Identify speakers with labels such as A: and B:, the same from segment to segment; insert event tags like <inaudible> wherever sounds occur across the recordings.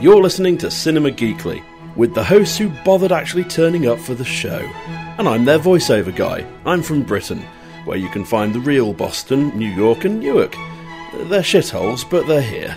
A: You're listening to Cinema Geekly, with the hosts who bothered actually turning up for the show. And I'm their voiceover guy. I'm from Britain, where you can find the real Boston, New York, and Newark. They're shitholes, but they're here.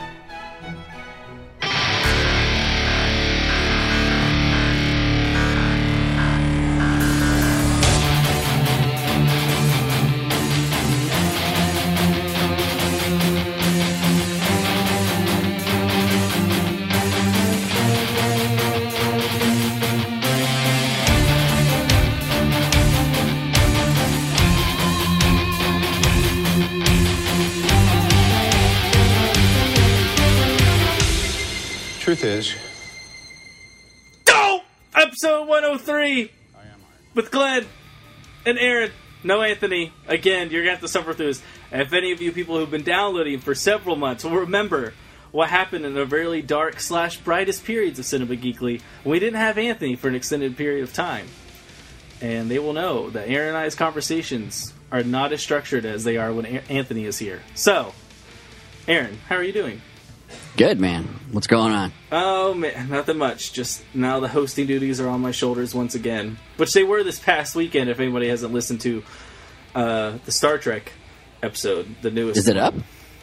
B: No Anthony. Again, you're going to have to suffer through this. And if any of you people who've been downloading for several months will remember what happened in the really dark slash brightest periods of Cinema Geekly we didn't have Anthony for an extended period of time. And they will know that Aaron and I's conversations are not as structured as they are when Anthony is here. So, Aaron, how are you doing?
C: Good man. What's going on?
B: Oh man, nothing much. Just now the hosting duties are on my shoulders once again, which they were this past weekend. If anybody hasn't listened to uh, the Star Trek episode, the newest,
C: Is it up?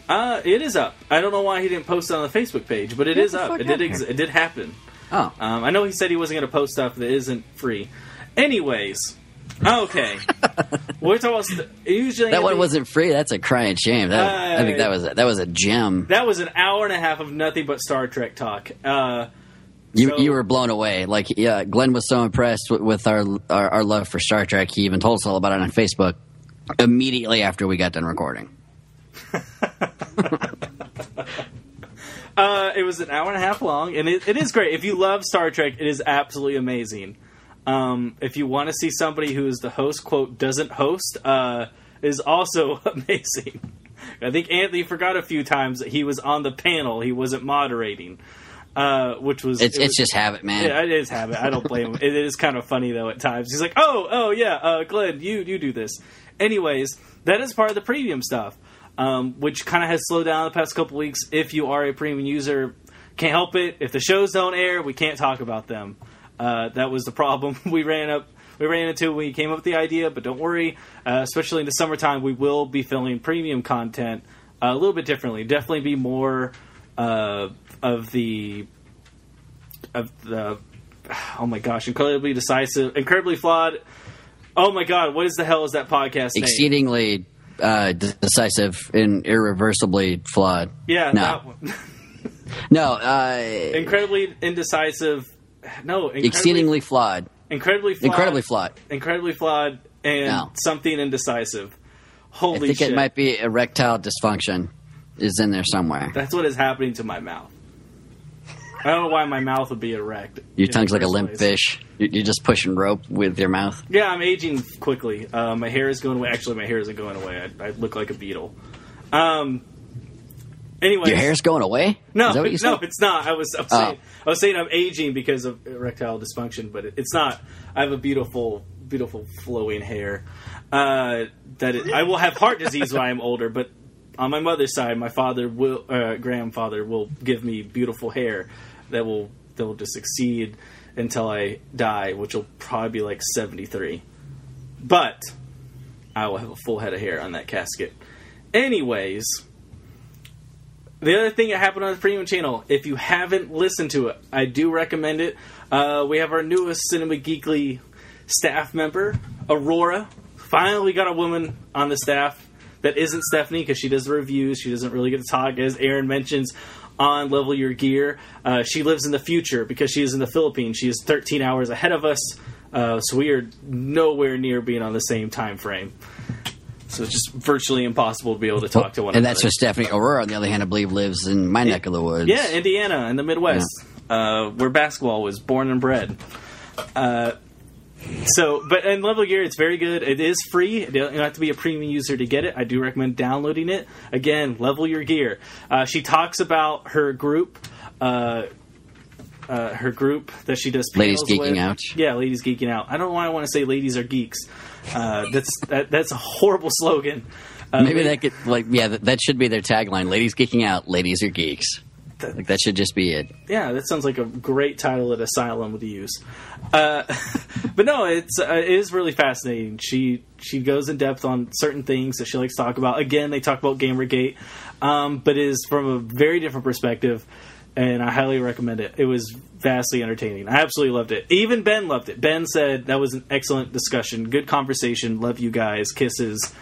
B: Uh, it is up. I don't know why he didn't post it on the Facebook page, but it
C: Get
B: is up. It did. Ex- it did happen.
C: Oh,
B: Um, I know he said he wasn't going to post stuff that isn't free. Anyways, okay. <laughs> We're talking usually
C: that one wasn't free. That's a crying shame. That, I think that was that was a gem.
B: That was an hour and a half of nothing but Star Trek talk. Uh,
C: You
B: so-
C: you were blown away. Like yeah, Glenn was so impressed with, with our, our our love for Star Trek. He even told us all about it on Facebook immediately after we got done recording. <laughs>
B: Uh, it was an hour and a half long, and it, it is great. If you love Star Trek, it is absolutely amazing. Um, if you want to see somebody who is the host, quote, doesn't host, uh, is also <laughs> amazing. I think Anthony forgot a few times that he was on the panel; he wasn't moderating, uh, which was
C: It's
B: it was-
C: it's just habit, man.
B: yeah, it is habit. I don't blame him. It is kind of funny though at times. He's like, "Oh, oh yeah, uh, Glenn, you you do this." Anyways, that is part of the premium stuff, um, which kind of has slowed down the past couple weeks. If you are a premium user, can't help it. If the shows don't air, we can't talk about them. Uh, that was the problem <laughs> we ran up. We ran into when we came up with the idea, but don't worry. Uh, especially in the summertime, we will be filming premium content uh, a little bit differently. Definitely be more uh, of the of the oh my gosh, incredibly decisive, incredibly flawed. Oh my god, what is the hell is that podcast name?
C: Exceedingly uh, de- decisive and irreversibly flawed.
B: yeah,
C: no,
B: that one. <laughs>
C: no, uh,
B: incredibly indecisive. No, incredibly,
C: exceedingly flawed.
B: incredibly flawed,
C: Incredibly flawed.
B: incredibly flawed, and
C: No.
B: something indecisive. Holy I
C: think
B: shit!
C: it might be erectile dysfunction is in there somewhere.
B: That's what is happening to my mouth. I don't know why my mouth would be erect.
C: Your tongue's like a limp
B: place.
C: fish. You- You're just pushing rope with your mouth.
B: Yeah, I'm aging quickly. Uh, my hair is going away. Actually, my hair isn't going away. I, I look like a beetle. Um. Anyway,
C: Your hair's going away?
B: no,
C: Is that what you
B: no,
C: said?
B: it's not. I was, I was
C: Oh.
B: saying, I was saying I'm aging because of erectile dysfunction, but it, it's not. I have a beautiful, beautiful flowing hair. Uh, that it, I will have heart <laughs> disease when I'm older, but on my mother's side, my father will, uh, grandfather will give me beautiful hair that will that will just succeed until I die, which will probably be like 73. But I will have a full head of hair on that casket. Anyways, the other thing that happened on the premium channel, if you haven't listened to it, I do recommend it. Uh, we have our newest Cinema Geekly staff member, Aurora. Finally got a woman on the staff that isn't Stephanie because she does the reviews. She doesn't really get to talk, as Aaron mentions on Level Your Gear. Uh, she lives in the future because she is in the Philippines. She is 13 hours ahead of us, uh, so we are nowhere near being on the same time frame. So it's just virtually impossible to be able to talk to one another.
C: and
B: another.
C: that's for Stephanie Aurora, on the other hand, I believe lives in my neck of the woods.
B: Yeah, Indiana in the Midwest, uh, where basketball was born and bred. Uh, so, but in Level Gear, it's very good. It is free. You don't have to be a premium user to get it. I do recommend downloading it. Again, Level Your Gear. Uh, she talks about her group. Uh, uh, her group that she does
C: Ladies Geeking
B: with.
C: Out.
B: Yeah, ladies geeking out. I don't know why I want to say ladies are geeks. Uh, that's that, that's a horrible slogan. Uh,
C: Maybe that could, like, yeah, that, that should be their tagline. Ladies geeking out, ladies are geeks. Like that should just be it.
B: Yeah, that sounds like a great title at Asylum would use. Uh, <laughs> but no, it's uh, it is really fascinating. She she goes in depth on certain things that she likes to talk about. Again, they talk about Gamergate, um, but it is from a very different perspective, and I highly recommend it. It was vastly entertaining. I absolutely loved it. Even Ben loved it. Ben said that was an excellent discussion, good conversation. Love you guys. Kisses.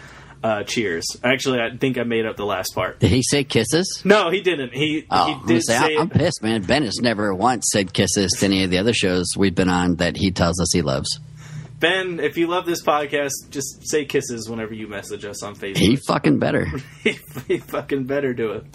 B: Uh, cheers. Actually, I think I made up the last part.
C: Did he say kisses?
B: No, he didn't. He
C: Oh,
B: he
C: I'm
B: did
C: say,
B: say
C: I'm, pissed, man. Ben has never once said kisses to any of the other shows we've been on that he tells us he loves.
B: Ben, if you love this podcast, just say kisses whenever you message us on Facebook.
C: He fucking better.
B: he, <laughs> he fucking better do it.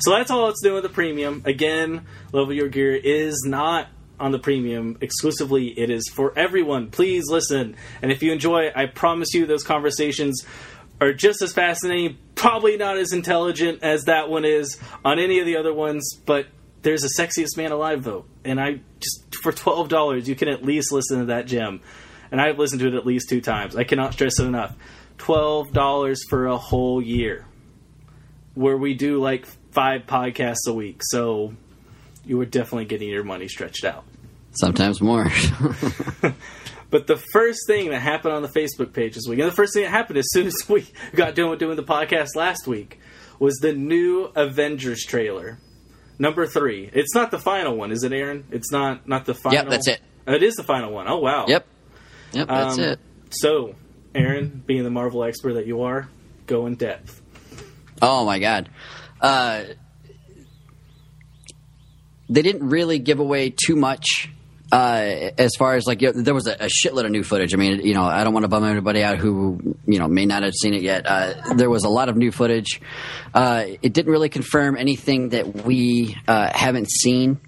B: So that's all it's doing with the premium. Again, Level Your Gear is not on the premium exclusively. It is for everyone. Please listen. And if you enjoy, I promise you those conversations are just as fascinating, probably not as intelligent as that one is on any of the other ones, but there's a sexiest man alive vote. And I just for twelve dollars you can at least listen to that gem. And I've listened to it at least two times. I cannot stress it enough. Twelve dollars for a whole year where we do like five podcasts a week. So you were definitely getting your money stretched out.
C: Sometimes more. <laughs>
B: But the first thing that happened on the Facebook page this week, and the first thing that happened as soon as <laughs> we got done with doing the podcast last week, was the new Avengers trailer, number three. It's not the final one, is it, Aaron? It's not not the final.
C: Yep, that's it.
B: It is the final one. Oh wow.
C: yep. Yep, that's
B: Um,
C: it.
B: So, Aaron, being the Marvel expert that you are, go in depth.
C: Oh my god. Uh, they didn't really give away too much uh, as far as like you know, there was a, a shitload of new footage. I mean, you know, I don't want to bum anybody out who you know may not have seen it yet. Uh, there was a lot of new footage. Uh, it didn't really confirm anything that we uh, haven't seen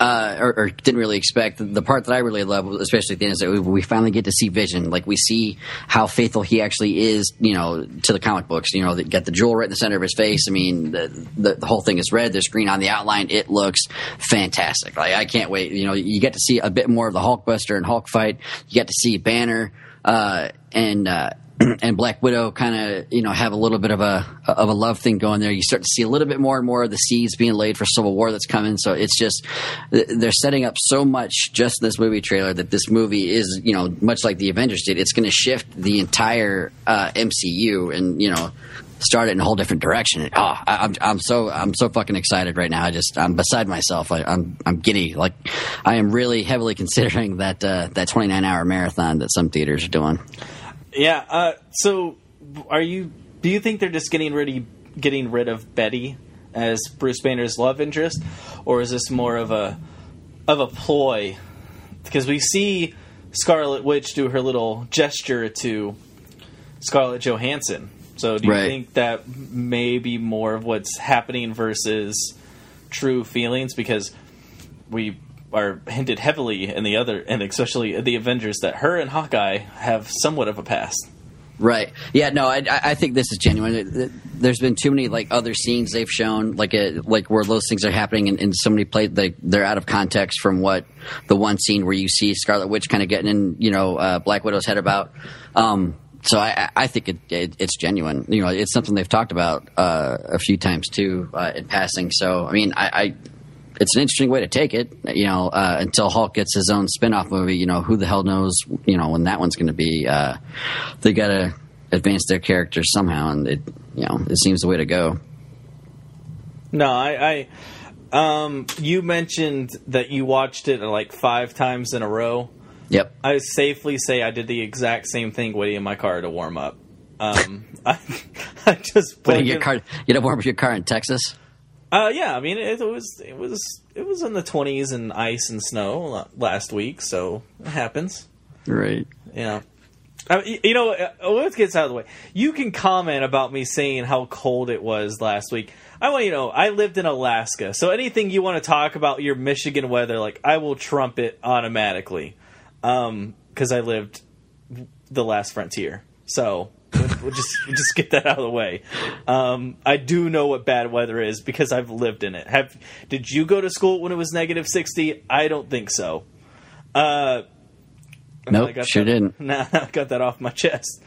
C: uh, or, or didn't really expect. The part that I really love, especially at the end, is that we, finally get to see Vision. Like we see how faithful he actually is, you know, to the comic books. You know, they got the jewel right in the center of his face. I mean, the, the, the whole thing is red. There's green on the outline. It looks fantastic. Like I can't wait. You know, you get to see a bit more of the Hulkbuster and Hulk fight. You get to see Banner uh, and. Uh, <clears throat> and Black Widow kind of you know have a little bit of a of a love thing going there. You start to see a little bit more and more of the seeds being laid for Civil War that's coming. So it's just they're setting up so much just in this movie trailer that this movie is you know much like the Avengers did. It's going to shift the entire uh, MCU and you know start it in a whole different direction. Oh, I, I'm I'm so I'm so fucking excited right now. I just I'm beside myself. I, I'm I'm giddy. Like I am really heavily <laughs> considering that uh, that 29 hour marathon that some theaters are doing.
B: Yeah. Uh, so, are you? Do you think they're just getting rid getting rid of Betty as Bruce Banner's love interest, or is this more of a of a ploy? Because we see Scarlet Witch do her little gesture to Scarlett Johansson. So, do you
C: Right.
B: think that may be more of what's happening versus true feelings? Because we are hinted heavily in the other, and especially the Avengers, that her and Hawkeye have somewhat of a past.
C: Right. Yeah. No. I, I think this is genuine. There's been too many like other scenes they've shown, like a, like where those things are happening, and, and so many play like they're out of context from what the one scene where you see Scarlet Witch kind of getting in, you know, uh, Black Widow's head about. Um, so I, I- I think it, it, it's genuine. You know, it's something they've talked about uh, a few times too uh, in passing. So I mean, I, I it's an interesting way to take it. You know, uh, until Hulk gets his own spin-off movie, you know, who the hell knows? You know, when that one's going to be. Uh, they got to advance their characters somehow, and it, you know, it seems the way to go.
B: No, I, I um, you mentioned that you watched it like five times in a row.
C: Yep.
B: I safely say I did the exact same thing waiting in my car to warm up. Um, <laughs> I, I just plugged
C: your car, you don't warm up your car in Texas.
B: Uh, yeah, I mean it, was it was it was in the twenties and ice and snow last week, so it happens.
C: Right.
B: Yeah. I you know, uh, let's get this out of the way. You can comment about me saying how cold it was last week. I want you to know I lived in Alaska, so anything you want to talk about your Michigan weather, like I will trump it automatically, because I lived the last frontier. So we'll just we'll just get that out of the way. Um, I do know what bad weather is because I've lived in it. Have did you go to school when it was negative sixty? I don't think so. Uh,
C: Nope,
B: I got
C: sure
B: that,
C: didn't. <laughs>
B: Nah, I got that off my chest.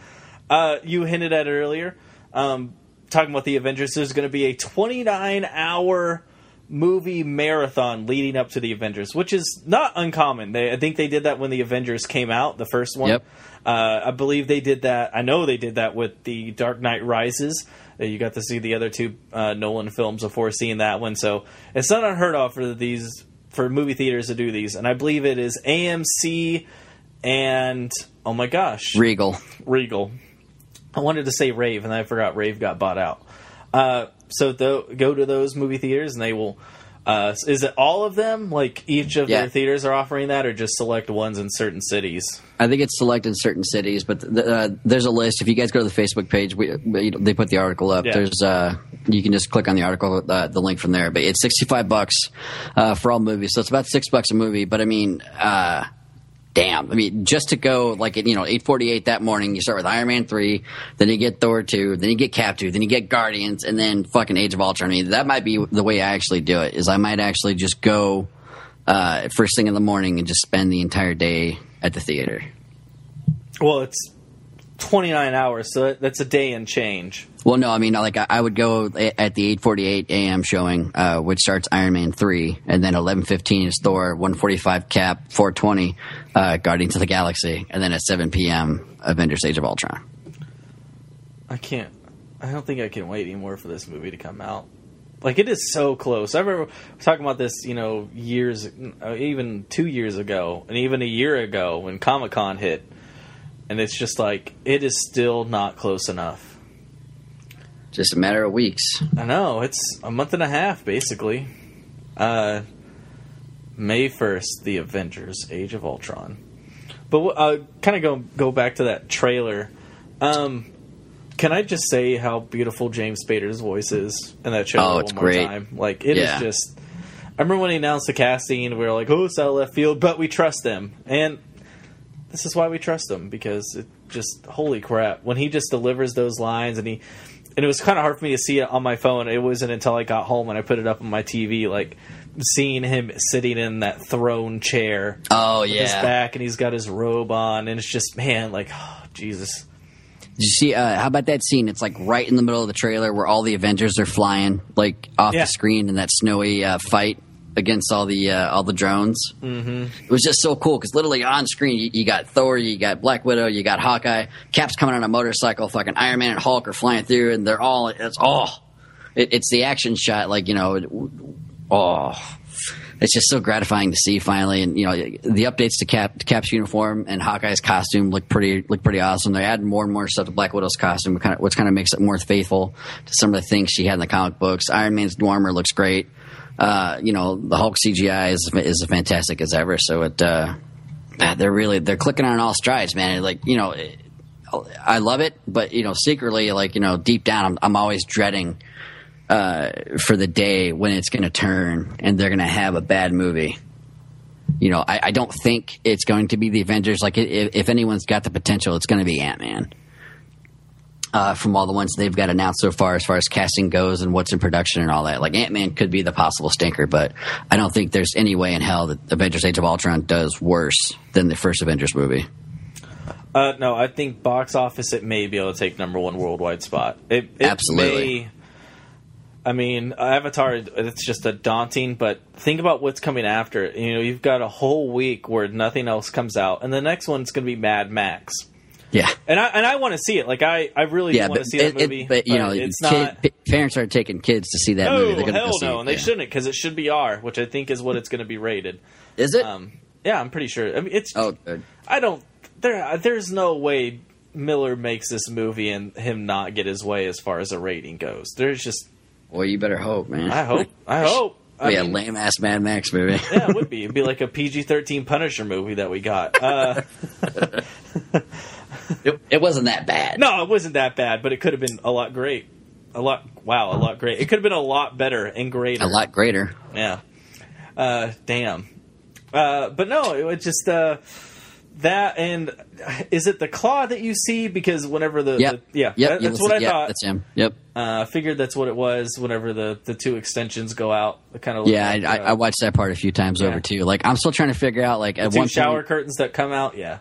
B: Uh, you hinted at it earlier. Um, talking about the Avengers, there's going to be a 29 hour movie marathon leading up to the Avengers, which is not uncommon. They, I think they did that when the Avengers came out, the first one.
C: Yep.
B: Uh, I believe they did that. I know they did that with the Dark Knight Rises. Uh, You got to see the other two uh, Nolan films before seeing that one, so it's not unheard of for these for movie theaters to do these. And I believe it is AMC and oh my gosh,
C: Regal.
B: Regal. I wanted to say Rave, and I forgot Rave got bought out. Uh, so th- go to those movie theaters, and they will. Uh, is it all of them? Like each of
C: Yeah.
B: their theaters are offering that, or just select ones in certain cities?
C: I think it's select in certain cities, but th- uh, there's a list. If you guys go to the Facebook page, we, we, they put the article up.
B: Yeah.
C: There's uh, you can just click on the article, uh, the link from there. But it's 65 bucks uh, for all movies, so it's about six bucks a movie. But I mean, uh, damn, I mean, just to go like at, you know 8:48 that morning, you start with Iron Man three, then you get Thor two, then you get Cap two, then you get Guardians, and then fucking Age of Ultron. I mean, that might be the way I actually do it. Is I might actually just go uh, first thing in the morning and just spend the entire day at the theater.
B: Well, it's twenty nine hours, so that's a day and change.
C: Well, no, I mean, like I would go at the 8:48 a.m. showing, uh, which starts Iron Man three, and then 11:15 is Thor, 145 Cap, 420 uh, Guardians of the Galaxy, and then at 7 p.m. Avengers: Age of Ultron.
B: I can't. I don't think I can wait anymore for this movie to come out. Like it is so close. I remember talking about this, you know, years, uh, even two years ago, and even a year ago when Comic Con hit, and it's just like it is still not close enough.
C: Just a matter of weeks.
B: I know it's a month and a half basically. Uh, May first, the Avengers: Age of Ultron. But uh, kind of go go back to that trailer. Um, can I just say how beautiful James Spader's voice is in that trailer
C: Oh,
B: one
C: it's
B: more
C: great.
B: time? Like it is
C: Yeah.
B: just. I remember when he announced the casting, we were like, "Oh, it's out of left field," but we trust him, and this is why we trust him because it just holy crap when he just delivers those lines and he and it was kind of hard for me to see it on my phone. It wasn't until I got home and I put it up on my TV, like seeing him sitting in that throne chair,
C: Oh
B: with his back, and he's got his robe on, and it's just man, like oh, <sighs> Jesus.
C: Did you see? Uh, how about that scene? It's like right in the middle of the trailer where all the Avengers are flying like off
B: Yeah.
C: the screen in that snowy uh, fight against all the uh, all the drones. Mm-hmm. It was just so cool because literally on screen you, you got Thor, you got Black Widow, you got Hawkeye, Cap's coming on a motorcycle, fucking Iron Man and Hulk are flying through, and they're all it's oh, it, it's the action shot like you know, it, oh. It's just so gratifying to see finally, and you know the updates to Cap to Cap's uniform and Hawkeye's costume look pretty look pretty awesome. They're adding more and more stuff to Black Widow's costume, which kind of, which kind of makes it more faithful to some of the things she had in the comic books. Iron Man's armor looks great. Uh, you know the Hulk CGI is is as fantastic as ever. So it uh, they're really they're clicking on all strides, man. Like you know, it, I love it, but you know secretly, like you know deep down, I'm, I'm always dreading uh, for the day when it's going to turn and they're going to have a bad movie. You know, I, I don't think it's going to be the Avengers. Like, if, if anyone's got the potential, it's going to be Ant Man. Uh, from all the ones they've got announced so far, as far as casting goes and what's in production and all that, like Ant Man could be the possible stinker, but I don't think there's any way in hell that Avengers: Age of Ultron does worse than the first Avengers movie.
B: Uh, no, I think box office it may be able to take number one worldwide spot. It, it
C: Absolutely.
B: may- I mean, Avatar. It's just a daunting, but think about what's coming after. it. You know, you've got a whole week where nothing else comes out, and the next one's going to be Mad Max.
C: Yeah,
B: And I and I want to see it. Like I, I really
C: yeah,
B: want to see that
C: it- it-
B: movie.
C: but you know,
B: it's
C: kid-
B: not.
C: p- parents aren't taking kids to see that
B: Oh
C: movie. They're
B: hell
C: go see
B: no,
C: it.
B: and they
C: yeah.
B: shouldn't because it should be R, which I think is what it's going to be rated.
C: Is it?
B: Um, yeah, I'm pretty sure. I mean, it's.
C: oh, good.
B: I don't. There, there's no way Miller makes this movie and him not get his way as far as a rating goes. There's just.
C: Well, you better hope, man.
B: I hope. I <laughs> hope. I mean,
C: lame ass Mad Max movie.
B: yeah, it would be. It'd be like a PG-13 Punisher movie that we got. Uh, <laughs> <laughs>
C: it, it wasn't that bad.
B: no, it wasn't that bad, but it could have been a lot great. A lot. Wow, a lot great. It could have been a lot better and greater.
C: a lot greater.
B: Yeah. Uh, damn. Uh, but no, it was just uh, that. And is it the claw that you see? Because whenever the,
C: Yep.
B: the yeah,
C: Yep.
B: that- that's what I
C: yep,
B: thought.
C: That's him. Yep.
B: Uh, I figured that's what it was. Whenever the the two extensions go out, kind of
C: Yeah,
B: like,
C: I, I,
B: uh,
C: I watched that part a few times
B: yeah.
C: over too. Like, I'm still trying to figure out. Like, at
B: two
C: one
B: shower
C: point,
B: curtains that come out. Yeah,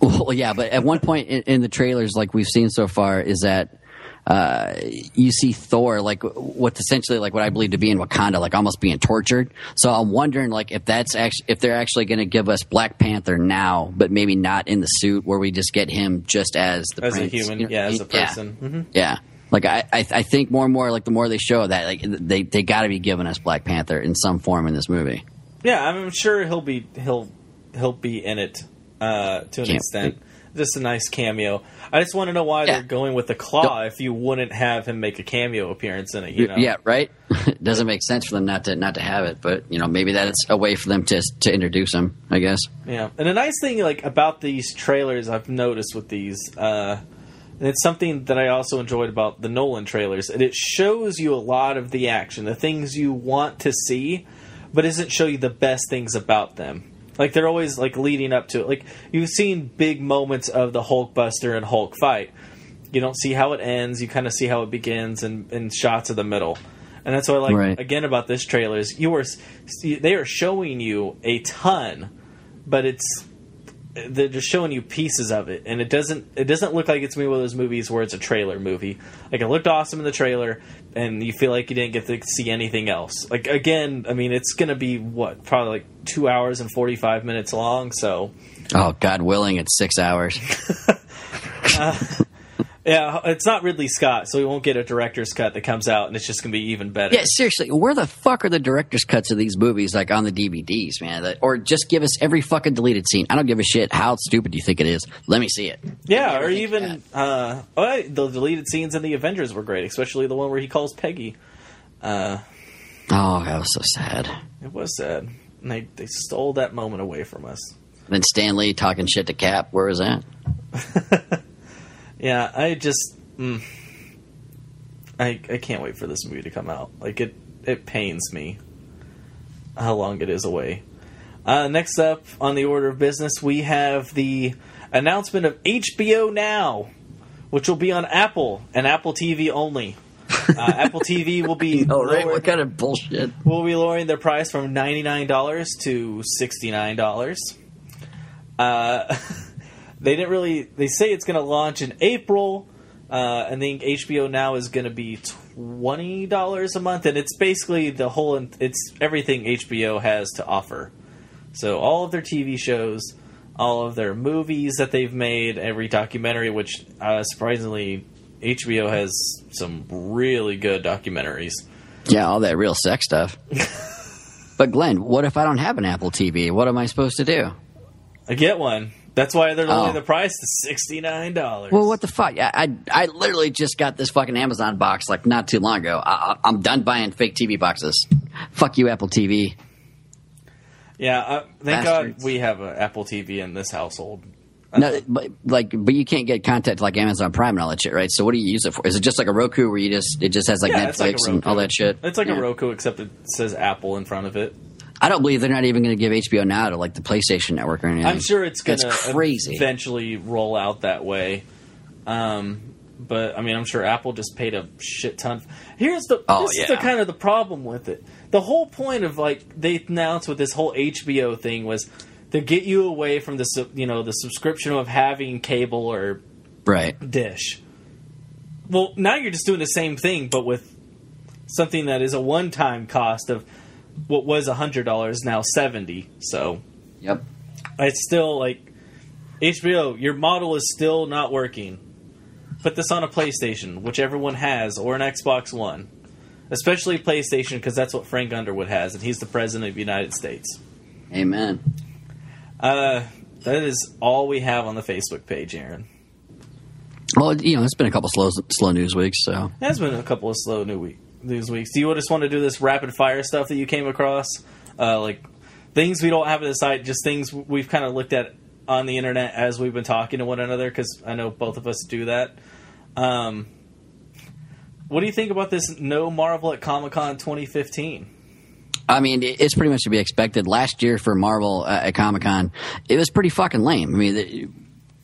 C: Well, yeah, but at one point in, in the trailers, like we've seen so far, is that uh, you see Thor like what's essentially like what I believe to be in Wakanda, like almost being tortured. So I'm wondering like if that's actually if they're actually going to give us Black Panther now, but maybe not in the suit, where we just get him just as the
B: as
C: prince.
B: a human,
C: You know,
B: yeah, as a person. hmm
C: yeah. Like I, I, I think more and more like the more they show that like they they got to be giving us Black Panther in some form in this movie.
B: Yeah, I'm sure he'll be he'll he'll be in it uh, to an
C: Can't
B: extent. Just a nice cameo. I just want to know why
C: Yeah.
B: they're going with the claw if you wouldn't have him make a cameo appearance in it. You know?
C: Yeah, right. it <laughs> doesn't make sense for them not to not to have it, but you know maybe that's a way for them to to introduce him. I guess.
B: Yeah, and a nice thing like about these trailers I've noticed with these, uh, and it's something that I also enjoyed about the Nolan trailers, and it shows you a lot of the action, the things you want to see, but doesn't show you the best things about them. Like they're always like leading up to it. Like you've seen big moments of the Hulkbuster and Hulk fight. You don't see how it ends. You kind of see how it begins and, and shots of the middle. And that's what I like
C: Right.
B: again about this trailer is you are they are showing you a ton, but it's they're just showing you pieces of it, and it doesn't it doesn't look like it's one of those movies where it's a trailer movie. Like it looked awesome in the trailer, and you feel like you didn't get to see anything else. Like again, I mean, it's gonna be what probably like two hours and forty five minutes long. So
C: Oh, God willing, it's six hours. <laughs>
B: Uh, yeah, it's not Ridley Scott, so we won't get a director's cut that comes out, and it's just gonna be even better.
C: yeah, seriously, where the fuck are the director's cuts of these movies, like on the DVDs, man? Or just give us every fucking deleted scene. I don't give a shit how stupid you think it is. Let me see it.
B: Yeah, or even uh, oh, the deleted scenes in the Avengers were great, especially the one where he calls Peggy. Uh,
C: Oh, that was so sad.
B: it was sad. And they, they stole that moment away from us.
C: then Stan Lee talking shit to Cap. Where was that? <laughs>
B: Yeah, I just mm, I I can't wait for this movie to come out. Like it it pains me how long it is away. Uh, next up on the order of business, we have the announcement of HBO Now, which will be on Apple and Apple TV only. Uh, <laughs> Apple TV will be
C: Oh, right. What kind of bullshit?
B: will be lowering their price from ninety nine dollars to sixty nine dollars. Uh, <laughs> they didn't really. They say it's going to launch in April. Uh, I think HBO Now is going to be twenty dollars a month, and it's basically the whole. It's everything HBO has to offer. So all of their TV shows, all of their movies that they've made, every documentary, which uh, surprisingly HBO has some really good documentaries.
C: Yeah, all that real sex stuff. <laughs> but Glenn, what if I don't have an Apple TV? What am I supposed to do?
B: I get one. That's why they're lowering
C: Oh.
B: the price to sixty nine dollars.
C: Well, what the fuck? I, I I literally just got this fucking Amazon box like not too long ago. I, I'm done buying fake TV boxes. Fuck you, Apple TV.
B: Yeah, uh, thank
C: Bastards.
B: God we have an Apple TV in this household.
C: No, but like, but you can't get content like Amazon Prime and all that shit, right? So, what do you use it for? Is it just like a Roku where you just it just has like
B: yeah, it's like
C: Netflix and all that shit?
B: It's like
C: Yeah.
B: a Roku, except it says Apple in front of it.
C: I don't believe they're not even going to give HBO now to like the PlayStation Network or anything.
B: I'm sure it's going to
C: crazy.
B: eventually roll out that way. Um, but I mean, I'm sure Apple just paid a shit ton. Here's the
C: Oh,
B: this is the kind of the problem with it. The whole point of like they announced with this whole HBO thing was to get you away from the you know the subscription of having cable or
C: right.
B: dish. Well, now you're just doing the same thing, but with something that is a one-time cost of what was a hundred dollars now seventy. So
C: Yep.
B: it's still like HBO. Your model is still not working. Put this on a PlayStation, which everyone has, or an Xbox One, especially PlayStation, because that's what Frank Underwood has, and he's the president of the United States.
C: Amen.
B: Uh, that is all we have on the Facebook page, Aaron.
C: Well, you know, it's been a couple slow slow news weeks, so
B: It has been a couple of slow new week news weeks. Do you just want to do this rapid fire stuff that you came across, uh, like things we don't have in the site, just things we've kind of looked at on the internet as we've been talking to one another? Because I know both of us do that. Um, what do you think about this no Marvel at Comic Con 2015?
C: I mean, it's pretty much to be expected. Last year for Marvel uh, at Comic Con, it was pretty fucking lame. I mean, the,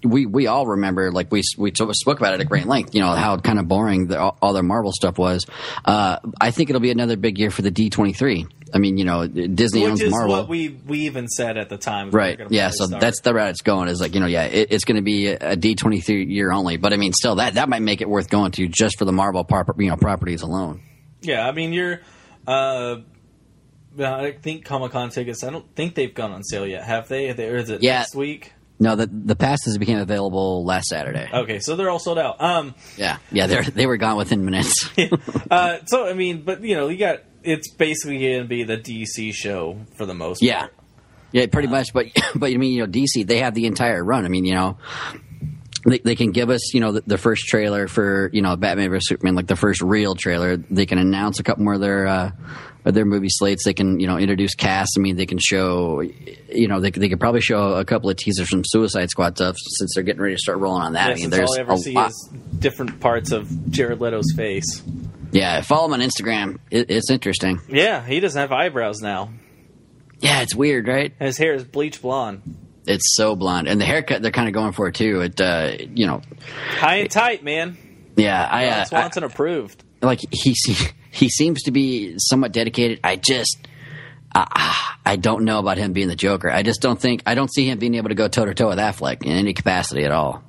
C: we we all remember, like we we spoke about it at great length. You know how kind of boring the, all, their Marvel stuff was. Uh, I think it'll be another big year for the D twenty three. I mean, you know, Disney
B: Which
C: owns
B: is
C: Marvel.
B: what we we even said at the time.
C: Right. Yeah. So
B: start.
C: that's the route it's going. Is like you know, yeah, it, it's going to be a D twenty three year only. But I mean, still, that that might make it worth going to just for the Marvel prop, you know properties alone.
B: yeah. I mean, you're. Uh, I think Comic Con tickets. I don't think they've gone on sale yet. Have they? Or is it
C: Yeah.
B: next week?
C: No, the the passes became available last Saturday.
B: Okay, so they're all sold out. Um,
C: Yeah, yeah, they they were gone within minutes. <laughs>
B: uh, so I mean, but you know, you got it's basically going to be the DC show for the most.
C: yeah,
B: part.
C: yeah, pretty much. But <coughs> but I mean, you know, DC they have the entire run. I mean, you know. They, they can give us, you know, the, the first trailer for, you know, Batman vs Superman, like the first real trailer. They can announce a couple more of their uh, their movie slates. They can, you know, introduce cast. I mean, they can show, you know, they, they could probably show a couple of teasers from Suicide Squad stuff since they're getting ready to start rolling on that.
B: Yeah,
C: I mean, there's
B: all I ever
C: a
B: see
C: lot.
B: is different parts of Jared Leto's face.
C: Yeah, follow him on Instagram. It, it's interesting.
B: Yeah, he doesn't have eyebrows now.
C: Yeah, it's weird, right?
B: His hair is bleach blonde,
C: It's so blonde, and the haircut they're kind of going for too. It, uh, you know,
B: high and tight, man.
C: yeah, I, uh, I
B: Swanson approved.
C: like he he seems to be somewhat dedicated. I just. Uh, I don't know about him being the Joker. I just don't think I don't see him being able to go toe to toe with Affleck in any capacity at all.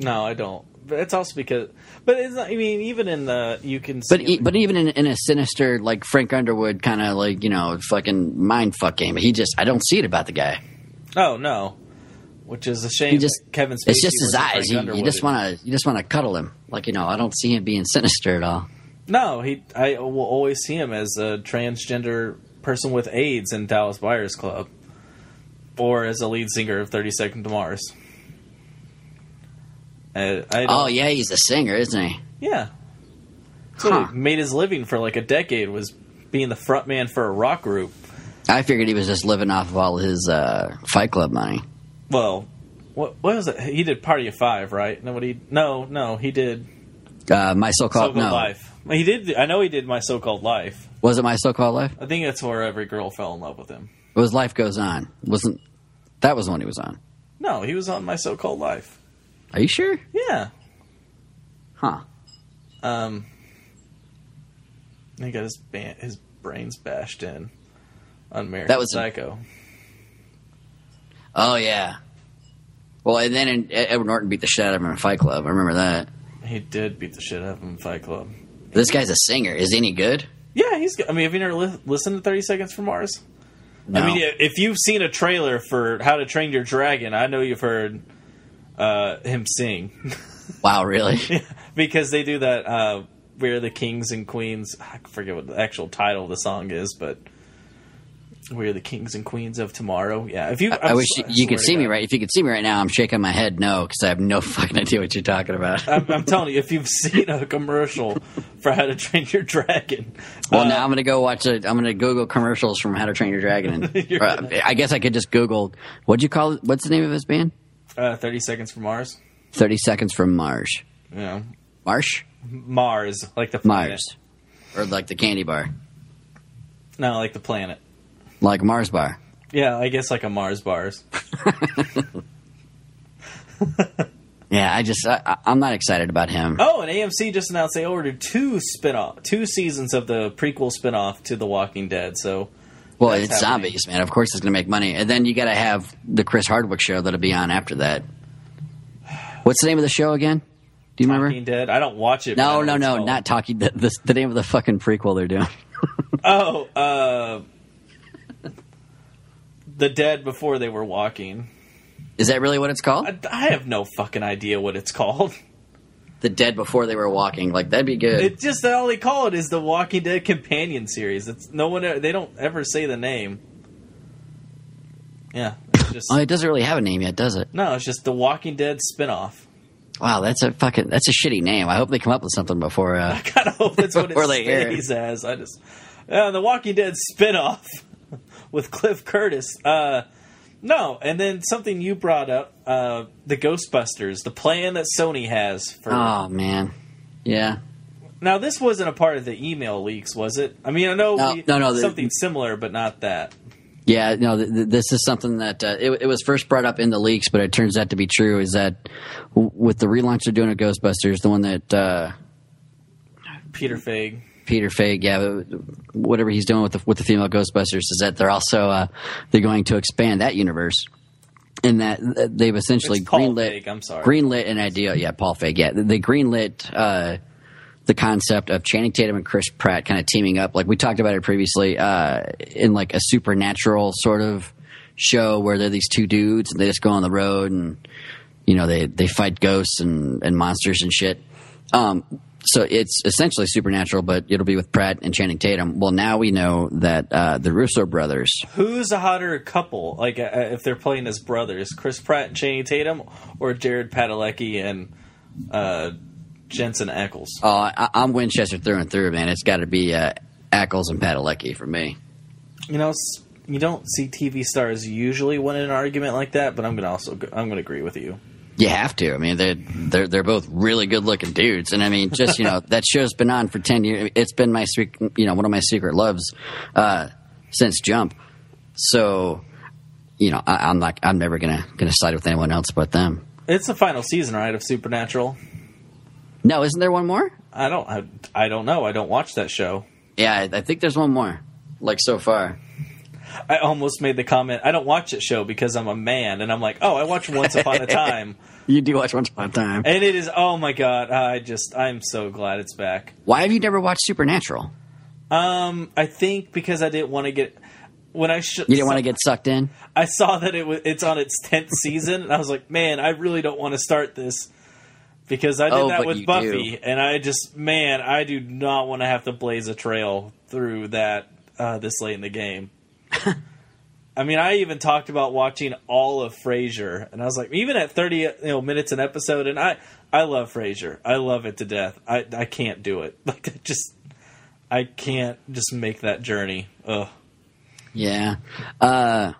B: No, I don't. But it's also because, but it's not. I mean, even in the you can.
C: But e- but even in, in a sinister like Frank Underwood kind of like you know fucking mind fuck game, he just I don't see it about the guy.
B: oh no, which is a shame.
C: He just
B: Kevin. Spacey
C: it's just his eyes. You, you just want to you just want to cuddle him. Like you know I don't see him being sinister at all.
B: No, he. I will always see him as a transgender person with AIDS in Dallas Buyers Club, or as a lead singer of Thirty Seconds to Mars. Uh, I
C: Oh yeah, he's a singer, isn't he?
B: yeah. So
C: Huh.
B: he made his living for like a decade was being the front man for a rock group.
C: I figured he was just living off of all his uh, Fight Club money.
B: Well, what what was it? He did Party of Five, right? No, what he no no he did
C: Uh, my so-called
B: So-called
C: no,
B: Life. He did. I know he did my so-called life.
C: was it my so-called life?
B: I think that's where every girl fell in love with him.
C: It was Life Goes On. Wasn't that was the one he was on?
B: No, he was on my so-called life.
C: Are you sure?
B: Yeah.
C: Huh?
B: Um. He got his ban- his brains bashed in American
C: That was a-
B: Psycho.
C: Oh yeah. Well, and then Edward Norton beat the shit out of him in Fight Club. I remember that.
B: He did beat the shit out of him in Fight Club.
C: This guy's a singer. Is he any good?
B: Yeah, he's. good. I mean, have you never li- listened to Thirty Seconds from Mars?
C: No.
B: I mean, if you've seen a trailer for How to Train Your Dragon, I know you've heard uh, him sing <laughs>
C: wow, really? <laughs>
B: yeah, because they do that. Uh, We're the kings and queens. I forget what the actual title of the song is, but we're the kings and queens of tomorrow. Yeah, if you,
C: I wish
B: sw-
C: you, could see me right. If you could see me right now, I'm shaking my head no because I have no <laughs> fucking idea what you're talking about.
B: I'm, I'm telling you, if you've <laughs> seen a commercial for How to Train Your Dragon,
C: Well,
B: uh,
C: now I'm gonna go watch it. I'm gonna Google commercials from How to Train Your Dragon, and <laughs> or, I guess I could just Google what'd you call it? What's the name of this band?
B: uh, Thirty Seconds from Mars.
C: Thirty Seconds from Mars.
B: Yeah,
C: Marsh,
B: Mars, like the planet.
C: Mars, or like the candy bar,
B: No, like the planet.
C: Like Mars bar.
B: Yeah, I guess like a Mars bars. <laughs>
C: Yeah, I just I, I'm not excited about him.
B: Oh, and AMC just announced they ordered two spin-off, two seasons of the prequel spin-off to The Walking Dead. So,
C: well, it's
B: happening.
C: zombies, man. Of course, it's gonna make money, and then you got to have the Chris Hardwick show that'll be on after that. What's the name of the show again? Do you remember?
B: Walking Dead. I don't watch it.
C: No, no, no,
B: called.
C: not talking. The, the, the name of the fucking prequel they're doing. <laughs>
B: Oh, uh, the dead before they were walking.
C: Is that really what it's called?
B: I, I have no fucking idea what it's called.
C: The Dead Before They Were Walking. Like that'd be good.
B: It's just that all they call it is the Walking Dead companion series. It's no one. They don't ever say the name. Yeah, <laughs> just
C: oh, it doesn't really have a name yet, does it?
B: no. It's just the Walking Dead spinoff.
C: Wow, that's a fucking that's a shitty name. I hope they come up with something before. Uh, <laughs>
B: I kind of hope that's what <laughs> it
C: Before they hear it.
B: stays as. I just uh, the Walking Dead spinoff with Cliff Curtis. Uh, no, and then something you brought up, uh, the Ghostbusters, the plan that Sony has for.
C: oh man, yeah.
B: Now this wasn't a part of the email leaks, was it? I mean, I know
C: No,
B: we-
C: no, no, the-
B: something similar, but not that.
C: Yeah, no, th- th- this is something that uh, it, it was first brought up in the leaks, but it turns out to be true. Is that w- with the relaunch they're doing of Ghostbusters, the one that uh,
B: Peter Feig.
C: Peter Feig, yeah, whatever he's doing with the with the female Ghostbusters is that they're also uh, they're going to expand that universe. In that they've essentially
B: It's
C: greenlit,
B: I'm sorry.
C: greenlit an idea. Yeah, Paul Feig. Yeah, they greenlit uh, the concept of Channing Tatum and Chris Pratt kind of teaming up. Like we talked about it previously uh, in like a supernatural sort of show where they're these two dudes and they just go on the road and you know they they fight ghosts and and monsters and shit. Um, so it's essentially supernatural, but it'll be with Pratt and Channing Tatum. Well, now we know that uh, the Russo brothers.
B: Who's a hotter couple? Like uh, if they're playing as brothers, Chris Pratt and Channing Tatum, or Jared Padalecki and uh, Jensen Ackles?
C: Oh, I, I'm Winchester through and through, man. It's got to be uh, Ackles and Padalecki for me.
B: You know, you don't see TV stars usually win an argument like that, but I'm gonna also go- I'm gonna agree with you.
C: You have to. I mean, they're they're they're both really good looking dudes, and I mean, just you know, <laughs> that show's been on for ten years. It's been my sec- you know one of my secret loves uh, since Jump. So, you know, I, I'm not. I'm never gonna gonna side with anyone else but them.
B: It's the final season, right, of Supernatural.
C: No, isn't there one more?
B: I don't I, I don't know. I don't watch that show.
C: Yeah, I, I think there's one more. Like so far.
B: I almost made the comment. I don't watch that show because I'm a man, and I'm like, oh, I watch Once Upon a <laughs> Time,
C: You do watch Once Upon a Time.
B: and it is. Oh my god! I just I'm so glad it's back.
C: Why have you never watched Supernatural?
B: Um, I think because I didn't want to get when I sh-
C: You didn't want to get sucked in.
B: I saw that it was it's on its tenth season, and I was like, man, I really don't want to start this because I did
C: Oh,
B: that with Buffy,
C: do.
B: and I just man, I do not want to have to blaze a trail through that uh, this late in the game. I mean, I even talked about watching all of Frasier, and I was like, even at thirty you know minutes an episode, and I I love Frasier, I love it to death. I I can't do it, <laughs> like I just I can't just make that journey. Ugh.
C: Yeah. Uh,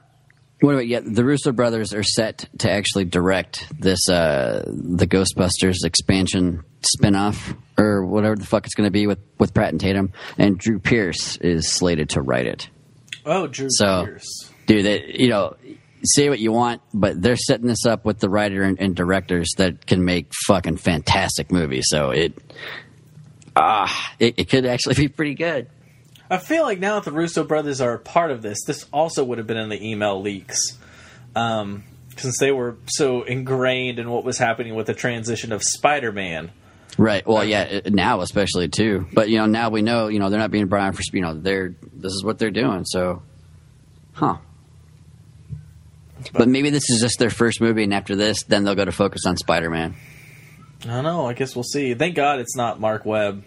C: what about yeah? The Russo brothers are set to actually direct this uh, the Ghostbusters expansion spinoff or whatever the fuck it's going to be with with Pratt and Tatum, and Drew Pearce is slated to write it.
B: Oh, Drew
C: So-
B: Pearce.
C: Dude, they, you know, say what you want, but they're setting this up with the writer and, and directors that can make fucking fantastic movies. So it, ah, it, it could actually <laughs> be pretty good.
B: I feel like now that the Russo brothers are a part of this, this also would have been in the email leaks. Um, since they were so ingrained in what was happening with the transition of Spider Man.
C: Right. Well, yeah. Now, especially too. But you know, now we know. You know, they're not being brought on for. You know, they're this is what they're doing. So, huh. But maybe this is just their first movie, and after this, then they'll go to focus on Spider-Man.
B: I don't know. I guess we'll see. Thank God it's not Mark Webb,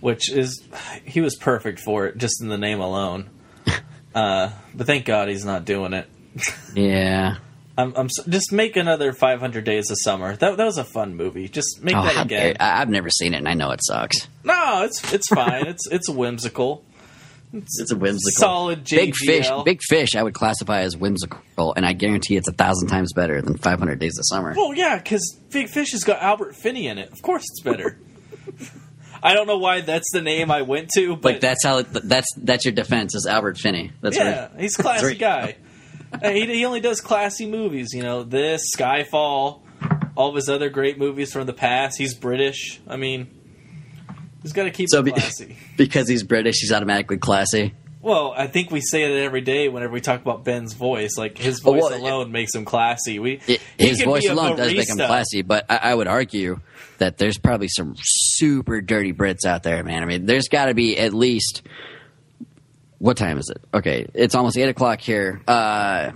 B: which is he was perfect for it just in the name alone. <laughs> Uh, but thank God he's not doing it. <laughs>
C: Yeah.
B: I'm, I'm s- just make another 500 Days of Summer. That that was a fun movie. Just make
C: Oh,
B: that again.
C: I, I've never seen it, and I know it sucks.
B: No, it's it's fine. it's <laughs> it's whimsical.
C: It's a whimsical.
B: Solid JGL.
C: Big fish. Big fish. I would classify as whimsical, and I guarantee it's a thousand times better than 500 Days of Summer.
B: Well, yeah, because Big Fish has got Albert Finney in it. Of course, it's better. <laughs> I don't know why that's the name I went to, but
C: Like that's how. That's that's your defense is Albert Finney. That's
B: yeah,
C: what.
B: he's a classy guy. He, he only does classy movies, you know. This Skyfall, all of his other great movies from the past. He's British. I mean, he's got to keep
C: So
B: it
C: be-
B: classy. <laughs>
C: because he's British, he's automatically classy.
B: Well, I think we say it every day whenever we talk about Ben's voice. Like his voice
C: well,
B: alone makes him classy. We
C: It, his voice
B: be
C: alone does make him classy, but I, I would argue that there's probably some super dirty Brits out there, man. I mean, there's got to be at least. What time is it? Okay, it's almost eight o'clock here. Uh,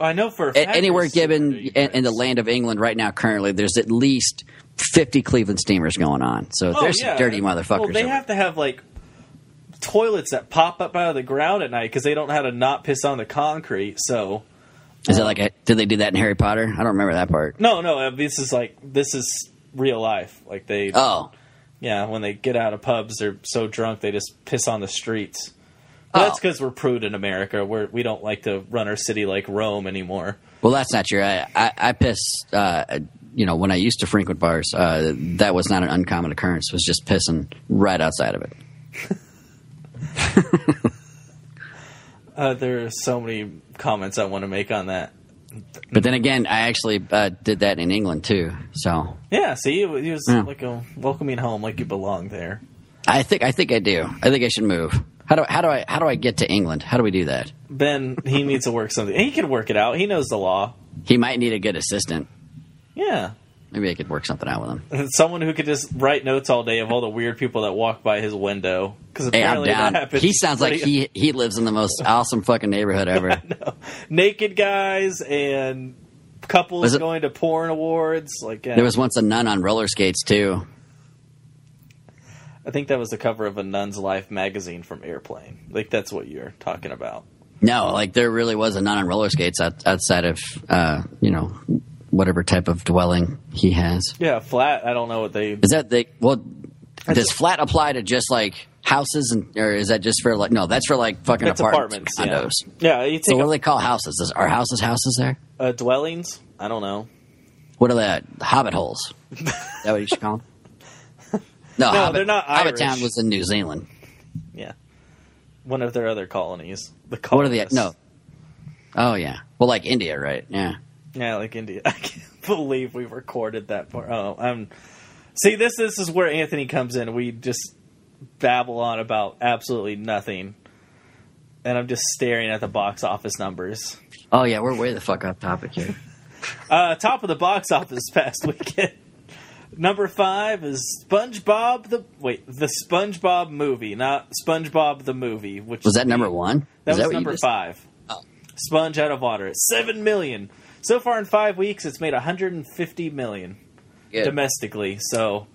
B: I know for a
C: a-
B: fact
C: anywhere given in, in the land of England right now, currently, there's at least fifty Cleveland steamers going on. So
B: Oh,
C: there's
B: yeah.
C: dirty motherfuckers.
B: Well, they
C: over-
B: have to have like toilets that pop up out of the ground at night because they don't know how to not piss on the concrete. So
C: Is it like a, did they do that in Harry Potter? I don't remember that part.
B: no, no, uh, this is like this is real life. Like they,
C: Oh,
B: yeah, when they get out of pubs, they're so drunk they just piss on the streets. But That's
C: Oh.
B: because we're prude in America. We're we don't like to run our city like Rome anymore.
C: well, that's not true. I I, I piss. Uh, you know, when I used to frequent bars, uh, that was not an uncommon occurrence. It was just pissing right outside of it. <laughs>
B: Uh, there are so many comments I want to make on that.
C: But then again, I actually uh, did that in England too. So
B: Yeah, see, he was
C: Yeah.
B: like a welcoming home, like you belong there.
C: I think I think I do. I think I should move. How do how do I how do I get to England? How do we do that?
B: Ben, he needs to work something. He can work it out. He knows the law.
C: He might need a good assistant.
B: Yeah.
C: Maybe I could work something out with him. <laughs>
B: Someone who could just write notes all day of all the weird people that walk by his window. Because
C: Hey, I'm down. He sounds like he he lives in the most <laughs> awesome fucking neighborhood ever. <laughs>
B: naked guys and couples
C: it-
B: going to porn awards. Like yeah.
C: There was once a nun on roller skates too.
B: I think that was the cover of a Nun's Life magazine from Airplane. Like that's what you're talking about.
C: No, like there really was a nun on roller skates out, outside of uh, you know whatever type of dwelling he has.
B: Yeah, flat. I don't know what they.
C: Is that the well?
B: That's
C: does
B: a-
C: flat apply to just like houses, and or is that just for like no? That's for like fucking
B: It's
C: apartments,
B: apartments.
C: condos.
B: Yeah, yeah you
C: So
B: take
C: what
B: a-
C: do they call houses? Is, are houses houses there?
B: uh, dwellings. I don't know.
C: What are they? Hobbit holes. <laughs> is that what you should call them? <laughs> No,
B: No,
C: Hobbit,
B: they're not
C: Hobbit
B: Irish.
C: Town was in New Zealand.
B: Yeah, one of their other colonies. The
C: What are the no? Oh yeah, well like India, right? Yeah.
B: Yeah, like India. <laughs> I can't believe we recorded that part. Oh, I'm. See, this this is where Anthony comes in. We just babble on about absolutely nothing, and I'm just staring at the box office numbers.
C: Oh yeah, we're way the fuck off topic here. <laughs> <laughs>
B: Uh, top of the box office past weekend. Number five is SpongeBob the wait the SpongeBob movie, not SpongeBob the movie. Which
C: Was that number one?
B: That
C: Is
B: was
C: you
B: number
C: just-
B: five.
C: Oh.
B: Sponge out of water. Seven million. So far in five weeks, it's made 150 million
C: Good.
B: domestically. So,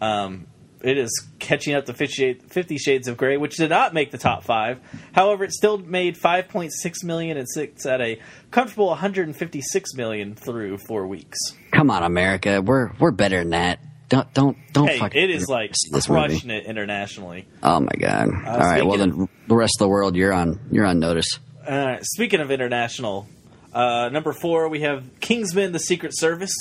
B: um, it is catching up to 50 Shades, of Grey, which did not make the top five. However, it still made 5.6 million and sits at a comfortable 156 million through four weeks.
C: Come on, America, we're we're better than that. Don't don't don't.
B: Hey,
C: fucking
B: it is like
C: see this movie.
B: crushing it internationally.
C: Oh my god! All right, well then the rest of the world, you're on you're on notice.
B: Uh, speaking of international, uh, number four we have Kingsman: The Secret Service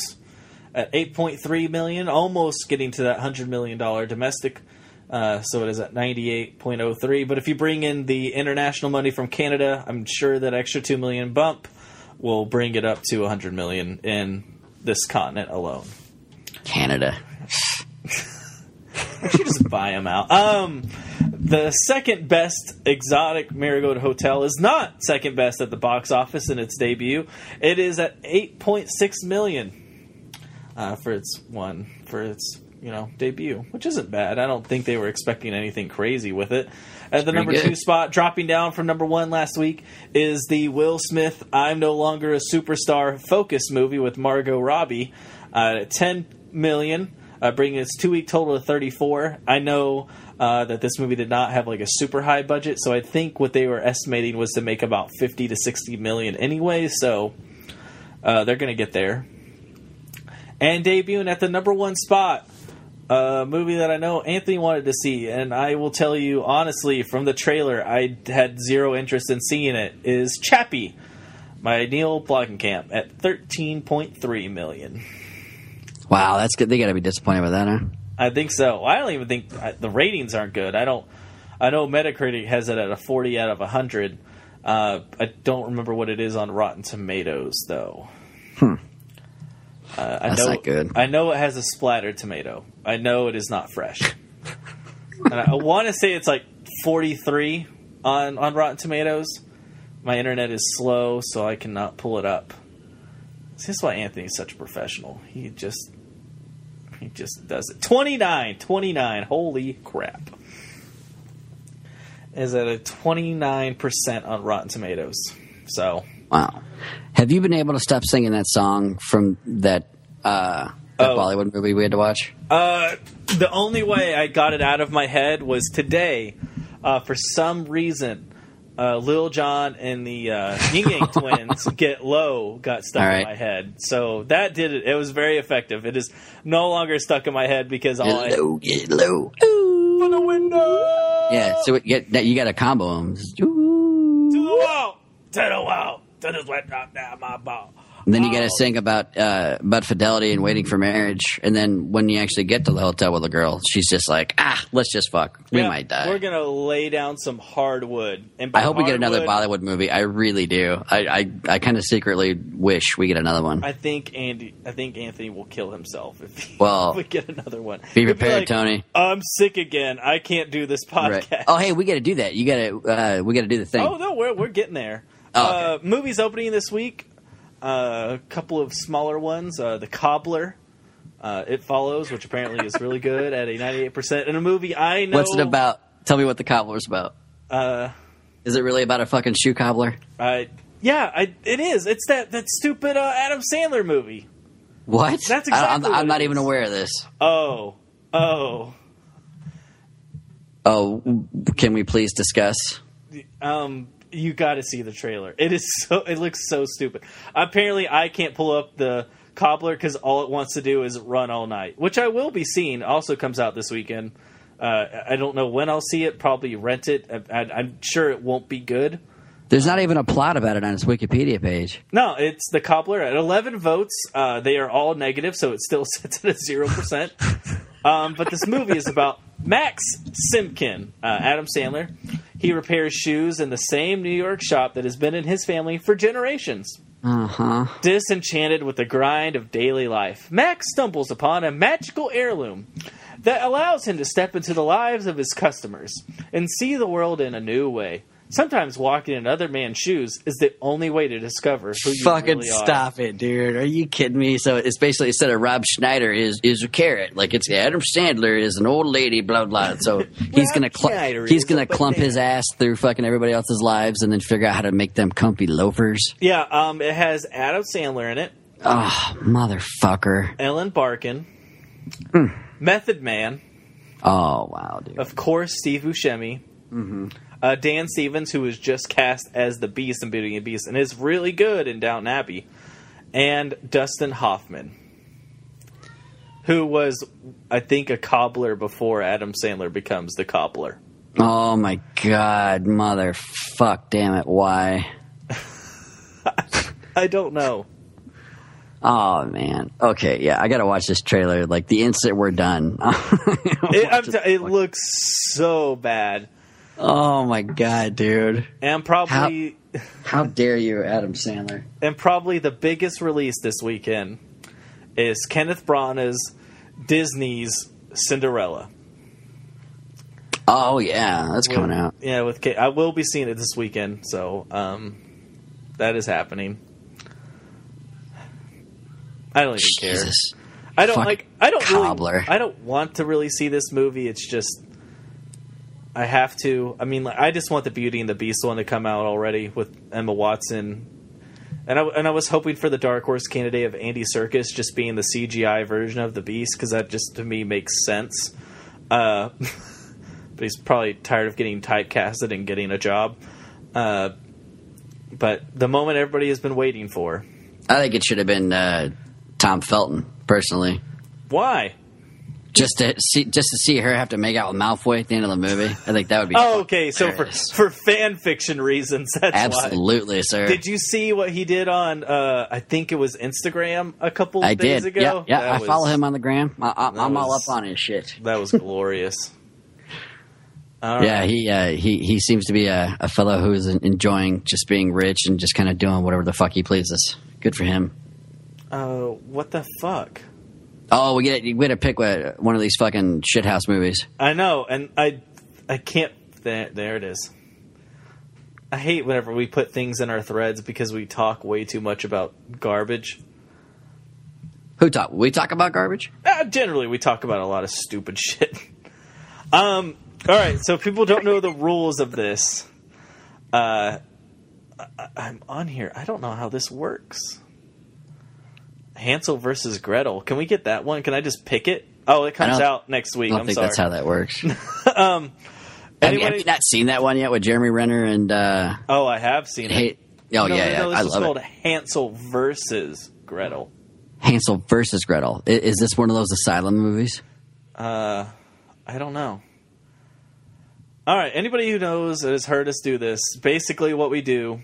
B: at 8.3 million, almost getting to that 100 million dollar domestic. Uh, so it is at 98.03. But if you bring in the international money from Canada, I'm sure that extra 2 million bump will bring it up to 100 million in this continent alone.
C: Canada. <laughs>
B: I should just buy them out. Um, the second best exotic Marigold Hotel is not second best at the box office in its debut. It is at 8.6 million uh, for its one for its you know debut, which isn't bad. I don't think they were expecting anything crazy with it. At the number
C: good.
B: two spot, dropping down from number one last week, is the Will Smith "I'm No Longer a Superstar" focus movie with Margot Robbie uh, at 10 million, uh, bringing its two week total to 34. I know uh, that this movie did not have like a super high budget, so I think what they were estimating was to make about 50 to 60 million anyway. So uh, they're going to get there. And debuting at the number one spot, a movie that I know Anthony wanted to see, and I will tell you honestly, from the trailer, I had zero interest in seeing it. Is Chappie by Neill Blomkamp at thirteen point three million.
C: Wow, that's good. They got to be disappointed with that, huh?
B: I think so. I don't even think I, the ratings aren't good. I don't. I know Metacritic has it at a forty out of hundred. Uh, I don't remember what it is on Rotten Tomatoes though. Uh, I
C: That's
B: know,
C: not good.
B: I know it has a splattered tomato. I know it is not fresh. <laughs> and I want to say it's like 43 on on Rotten Tomatoes. My internet is slow, so I cannot pull it up. This is why Anthony's such a professional. He just <laughs> he just does it. 29, 29. Holy crap. Is at a 29% on Rotten Tomatoes. So,
C: Wow. Have you been able to stop singing that song from that uh, that
B: Oh.
C: Bollywood movie we had to watch?
B: Uh, the only way I got it out of my head was today. Uh, for some reason, uh, Lil Jon and the uh, Ying Yang <laughs> twins get low got stuck
C: All
B: in my head. So that did it. It was very effective. It is no longer stuck in my head because all I
C: Get low, get low.
B: from the window.
C: Yeah, so it, get, that you got to combo them.
B: to the wall, to the wall, to the sweat drop down my ball.
C: And then you got to sing about uh, about fidelity and waiting for marriage. And then when you actually get to the hotel with a girl, she's just like, ah, let's just fuck. We might die.
B: We're gonna lay down some hardwood. And by
C: I hope we get another
B: hardwood,
C: Bollywood movie. I really do. I I, I kind of secretly wish we get another one.
B: I think Andy. I think Anthony will kill himself if, he, <laughs>
C: Well,
B: if we get another one.
C: be
B: He'll
C: prepared,
B: like,
C: Tony.
B: I'm sick again. I can't do this podcast.
C: Right. Oh, hey, we got to do that. You got to uh, we got to do the thing.
B: Oh no, we're we're getting there.
C: Oh,
B: uh, movies opening this week. Uh, a couple of smaller ones. Uh, the Cobbler. Uh, it follows, which apparently is really good at a 98 percent. In a movie I know.
C: What's it about? Tell me what the cobbler's about.
B: Uh,
C: Is it really about a fucking shoe cobbler?
B: I yeah, I, it is. It's that that stupid uh, Adam Sandler movie.
C: What?
B: That's
C: I- I'm,
B: exactly what
C: I'm
B: it
C: not
B: is.
C: even aware of this.
B: Oh, oh.
C: Oh, can we please discuss?
B: Um, you got to see the trailer. It is so. It looks so stupid. Apparently, I can't pull up the cobbler because all it wants to do is run all night, which I will be seeing. Also comes out this weekend. Uh, I don't know when I'll see it. Probably rent it. I, I'm sure it won't be good.
C: There's not even a plot about it on its Wikipedia page.
B: No, it's the cobbler at 11 votes. Uh, they are all negative, so it still <laughs> sits at a zero percent. <laughs> um, but this movie is about Max Simkin, uh, Adam Sandler. He repairs shoes in the same New York shop that has been in his family for generations.
C: Uh huh.
B: Disenchanted with the grind of daily life, Max stumbles upon a magical heirloom that allows him to step into the lives of his customers and see the world in a new way. Sometimes walking in other man's shoes is the only way to discover who you
C: Fucking
B: really are.
C: stop it, dude. Are you kidding me? So it's basically instead of Rob Schneider is is a carrot. Like it's Adam Sandler is an old lady, blah blah. So <laughs> he's gonna cl- he's gonna clump his ass through fucking everybody else's lives and then figure out how to make them comfy loafers.
B: Yeah, um, it has Adam Sandler in it,
C: Oh, motherfucker.
B: Ellen Barkin,
C: Hmm.
B: Method Man,
C: Oh wow, dude.
B: of course Steve Buscemi,
C: Mm-hmm.
B: Uh, Dan Stevens, who was just cast as the Beast in Beauty and the Beast and is really good in Downton Abbey, and Dustin Hoffman, who was, I think, a cobbler before Adam Sandler becomes the cobbler.
C: Oh my god, mother fuck, damn it, why? <laughs>
B: I don't know.
C: Oh man. Okay, yeah, I gotta watch this trailer. Like the instant we're done. <laughs>
B: It, t- it looks so bad,
C: oh my god, dude.
B: and probably.
C: How dare you, Adam Sandler?
B: and probably the biggest release this weekend is Kenneth Branagh's Disney's Cinderella.
C: Oh yeah, that's coming out.
B: Yeah, with I will be seeing it this weekend, so um, that is happening. I don't even care. I don't
C: Fuck
B: like. I don't
C: cobbler.
B: really. I don't want to really see this movie. It's just. I have to. I mean, like, I just want the Beauty and the Beast one to come out already with Emma Watson, and I and I was hoping for the dark horse candidate of Andy Serkis just being the CGI version of the Beast because that just to me makes sense. Uh, <laughs> but he's probably tired of getting typecasted and getting a job. Uh, but the moment everybody has been waiting for.
C: I think it should have been uh, Tom Felton, personally.
B: Why?
C: Just to see, just to see her have to make out with Malfoy at the end of the movie. I think that would be.
B: Oh, okay. So for
C: hilarious.
B: for fan fiction reasons, that's why.
C: absolutely, sir.
B: Did you see what he did on? Uh, I think it was Instagram a couple
C: I
B: days
C: did.
B: ago.
C: Yeah, yeah. I
B: was-
C: follow him on the gram. I, I, I'm all up on his shit.
B: That was <laughs> glorious. All
C: Yeah, he uh, he he seems to be a, a fellow who's enjoying just being rich and just kind of doing whatever the fuck he pleases. Good for him.
B: Uh, what the fuck?
C: Oh, we get we got to pick one of these fucking shithouse movies.
B: I know, and I, I can't. There, there it is. I hate whenever we put things in our threads because we talk way too much about garbage.
C: Who talk? We talk about garbage.
B: Uh, generally, we talk about a lot of stupid <laughs> shit. um. All right. So if people don't know the rules of this. Uh, I, I'm on here. I don't know how this works. Hansel versus Gretel. Can we get that one? Can I just pick it? Oh, it comes out next week.
C: I don't
B: I'm
C: think
B: sorry.
C: that's how that works. <laughs> <laughs> have,
B: um,
C: you,
B: anybody-
C: have you not seen that one yet with Jeremy Renner and uh,
B: oh, I have seen it.
C: Hey? Oh
B: no,
C: yeah,
B: no,
C: yeah, I
B: is
C: love
B: called
C: it.
B: Hansel versus Gretel.
C: Hansel versus Gretel. I- Is this one of those asylum movies?
B: Uh, I don't know. All right, anybody who knows has heard us do this, basically what we do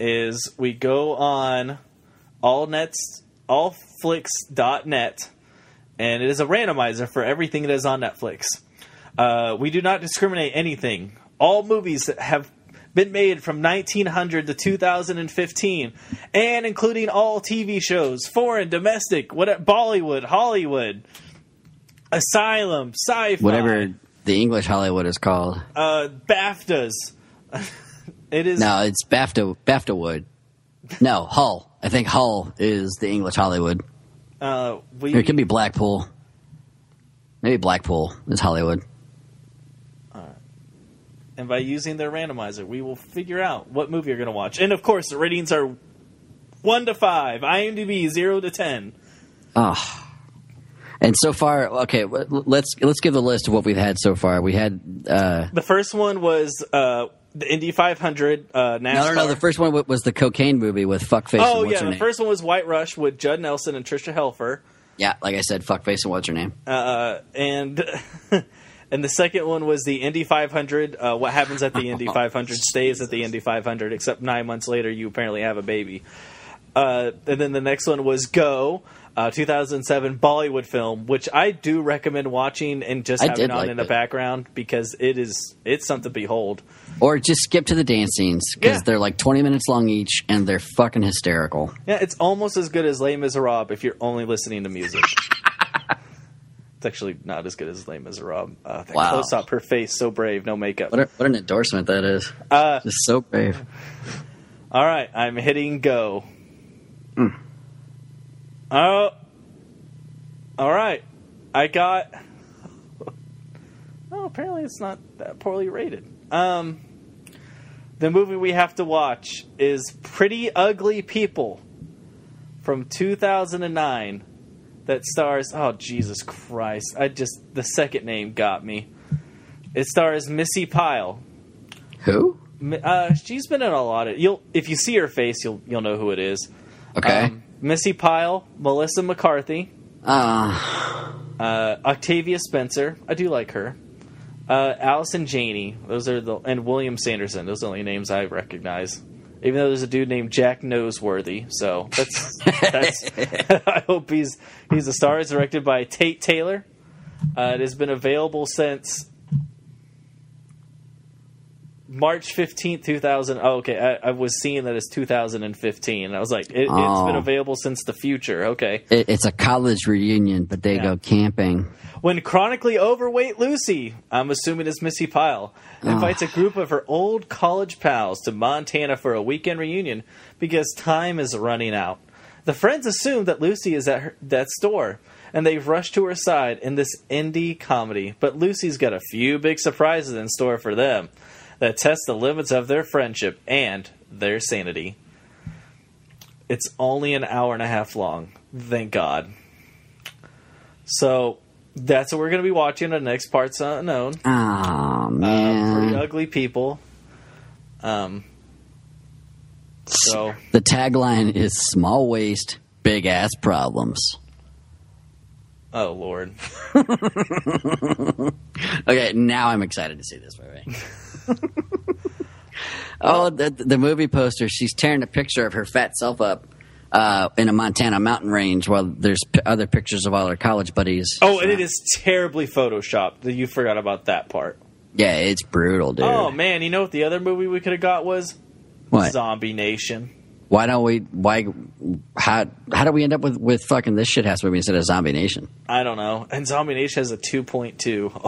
B: is we go on allnets allflicks.net, and it is a randomizer for everything that is on Netflix. Uh, we do not discriminate anything. All movies that have been made from 1900 to 2015, and including all TV shows, foreign, domestic, what Bollywood, Hollywood, Asylum, sci-fi,
C: Whatever the English Hollywood is called.
B: uh, BAFTAs. <laughs> it is
C: No, it's BAFTA BAFTA Wood. No, Hull. I think Hull is the English Hollywood.
B: uh, we
C: it could be Blackpool. Maybe Blackpool is Hollywood.
B: and by using their randomizer, we will figure out what movie you're going to watch. And of course, the ratings are one to five, IMDb zero to ten.
C: Oh. And so far, okay, let's let's give the list of what we've had so far. We had uh,
B: The first one was uh, the Indy 500 uh, NASCAR.
C: no, no, no. The first one was the cocaine movie with fuckface.
B: Oh
C: and what's
B: yeah, the
C: name?
B: first one was White Rush with Judd Nelson and Tricia Helfer,
C: Yeah, like I said, fuckface and what's her name?
B: uh, and <laughs> and the second one was the Indy 500. Uh, what happens at the Indy <laughs> 500 stays at the Indy 500, except nine months later you apparently have a baby. Uh, and then the next one was Go. Uh, 2007 Bollywood film, which I do recommend watching and just
C: I
B: having on
C: like
B: in the background because it is it's something to behold.
C: Or just skip to the dance scenes because
B: Yeah.
C: they're like twenty minutes long each, and they're fucking hysterical.
B: Yeah, it's almost as good as Les Miserables if you're only listening to music. <laughs> it's actually not as good as Les Miserables. Uh, that
C: Wow.
B: close up, her face so brave, no makeup.
C: What, a, what an endorsement that is!
B: Uh,
C: Just so brave. <laughs>
B: all right, I'm hitting go.
C: Hmm.
B: Oh, all right. I got. <laughs> Oh, apparently it's not that poorly rated. Um, the movie we have to watch is Pretty Ugly People from 2009 that stars. Oh, Jesus Christ! I just the second name got me. It stars Missy Pyle.
C: Who?
B: Uh, she's been in a lot of. You'll if you see her face, you'll you'll know who it is.
C: Okay.
B: Um, Missy Pyle, Melissa McCarthy,
C: uh,
B: uh, Octavia Spencer. I do like her. Uh, Allison Janney. Those are the and William Sanderson. Those are the only names I recognize. Even though there's a dude named Jack Noseworthy, so that's that's. <laughs> <laughs> I hope he's he's a star. It's directed by Tate Taylor. Uh, it has been available since March fifteenth, two thousand. Oh, okay. I, I was seeing that it's two thousand and fifteen. I was like, it, it's
C: Oh.
B: been available since the future. Okay.
C: it, it's a college reunion, but they
B: Yeah.
C: go camping.
B: When chronically overweight Lucy, I'm assuming it's Missy Pyle, invites a ah. group of her old college pals to Montana for a weekend reunion because time is running out. The friends assume that Lucy is at her, that store, and they rush to her side in this indie comedy. But Lucy's got a few big surprises in store for them that test the limits of their friendship and their sanity. It's only an hour and a half long. Thank God. So that's what we're going to be watching. The next part's unknown.
C: Oh
B: Uh,
C: man!
B: pretty ugly people. Um. So
C: the tagline is "Small waist, big ass problems."
B: oh lord, <laughs>
C: Okay, now I'm excited to see this movie. <laughs> oh, the, the movie poster. She's tearing a picture of her fat self up uh, in a Montana mountain range while there's p- other pictures of all her college buddies.
B: oh, and it is terribly photoshopped. You forgot about that part.
C: Yeah, it's brutal, dude.
B: Oh man, you know what the other movie we could have got was
C: what?
B: Zombie Nation.
C: Why don't we? Why? How? How do we end up with with fucking this shit house movie instead of Zombie Nation?
B: I don't know. And Zombie Nation has a two point two. <laughs>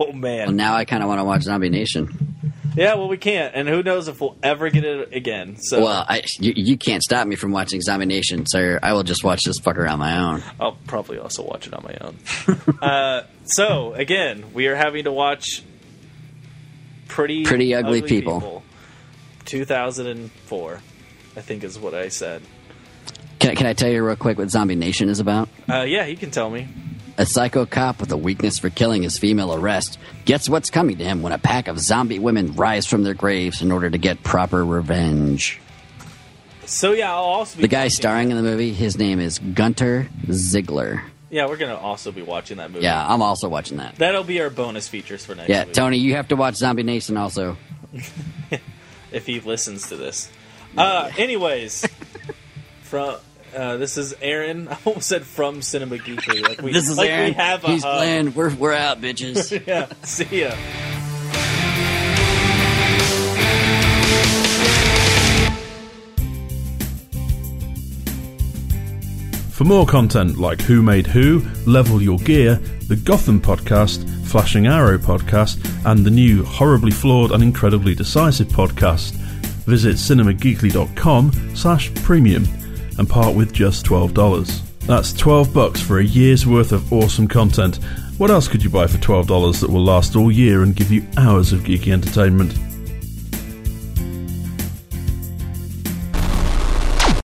B: Oh man.
C: Well, now I kind of want to watch Zombie Nation.
B: Yeah, well we can't, and who knows if we'll ever get it again. So
C: Well, I, you, you can't stop me from watching Zombie Nation, sir. I will just watch this fucker on my own.
B: I'll probably also watch it on my own. <laughs> uh, so again, we are having to watch pretty
C: Pretty Ugly People.
B: 2004, I think is what I said.
C: Can, I- can I tell you real quick what Zombie Nation is about?
B: Uh, yeah, you can tell me.
C: A psycho cop with a weakness for killing his female arrest gets what's coming to him when a pack of zombie women rise from their graves in order to get proper revenge.
B: So yeah, I'll also be
C: The guy starring in the movie, his name is Gunter Ziegler.
B: Yeah, we're gonna also be watching that movie.
C: Yeah, I'm also watching that.
B: that'll be our bonus features for next
C: Yeah,
B: week.
C: Tony, you have to watch Zombie Nation also. <laughs>
B: if he listens to this. Uh, anyways, <laughs> from Uh, this is Aaron. <laughs> I almost said from Cinema Geekly. Like we,
C: This is
B: like
C: Aaron.
B: We have a
C: He's
B: hub.
C: playing. We're we're out, bitches. <laughs>
B: Yeah. See ya.
D: For more content like Who Made Who, Level Your Gear, the Gotham podcast, Flashing Arrow podcast, and the new Horribly Flawed and Incredibly Decisive podcast, visit cinemageekly.com slash premium and part with just $12. That's 12 bucks for a year's worth of awesome content. What else could you buy for $12 that will last all year and give you hours of geeky entertainment?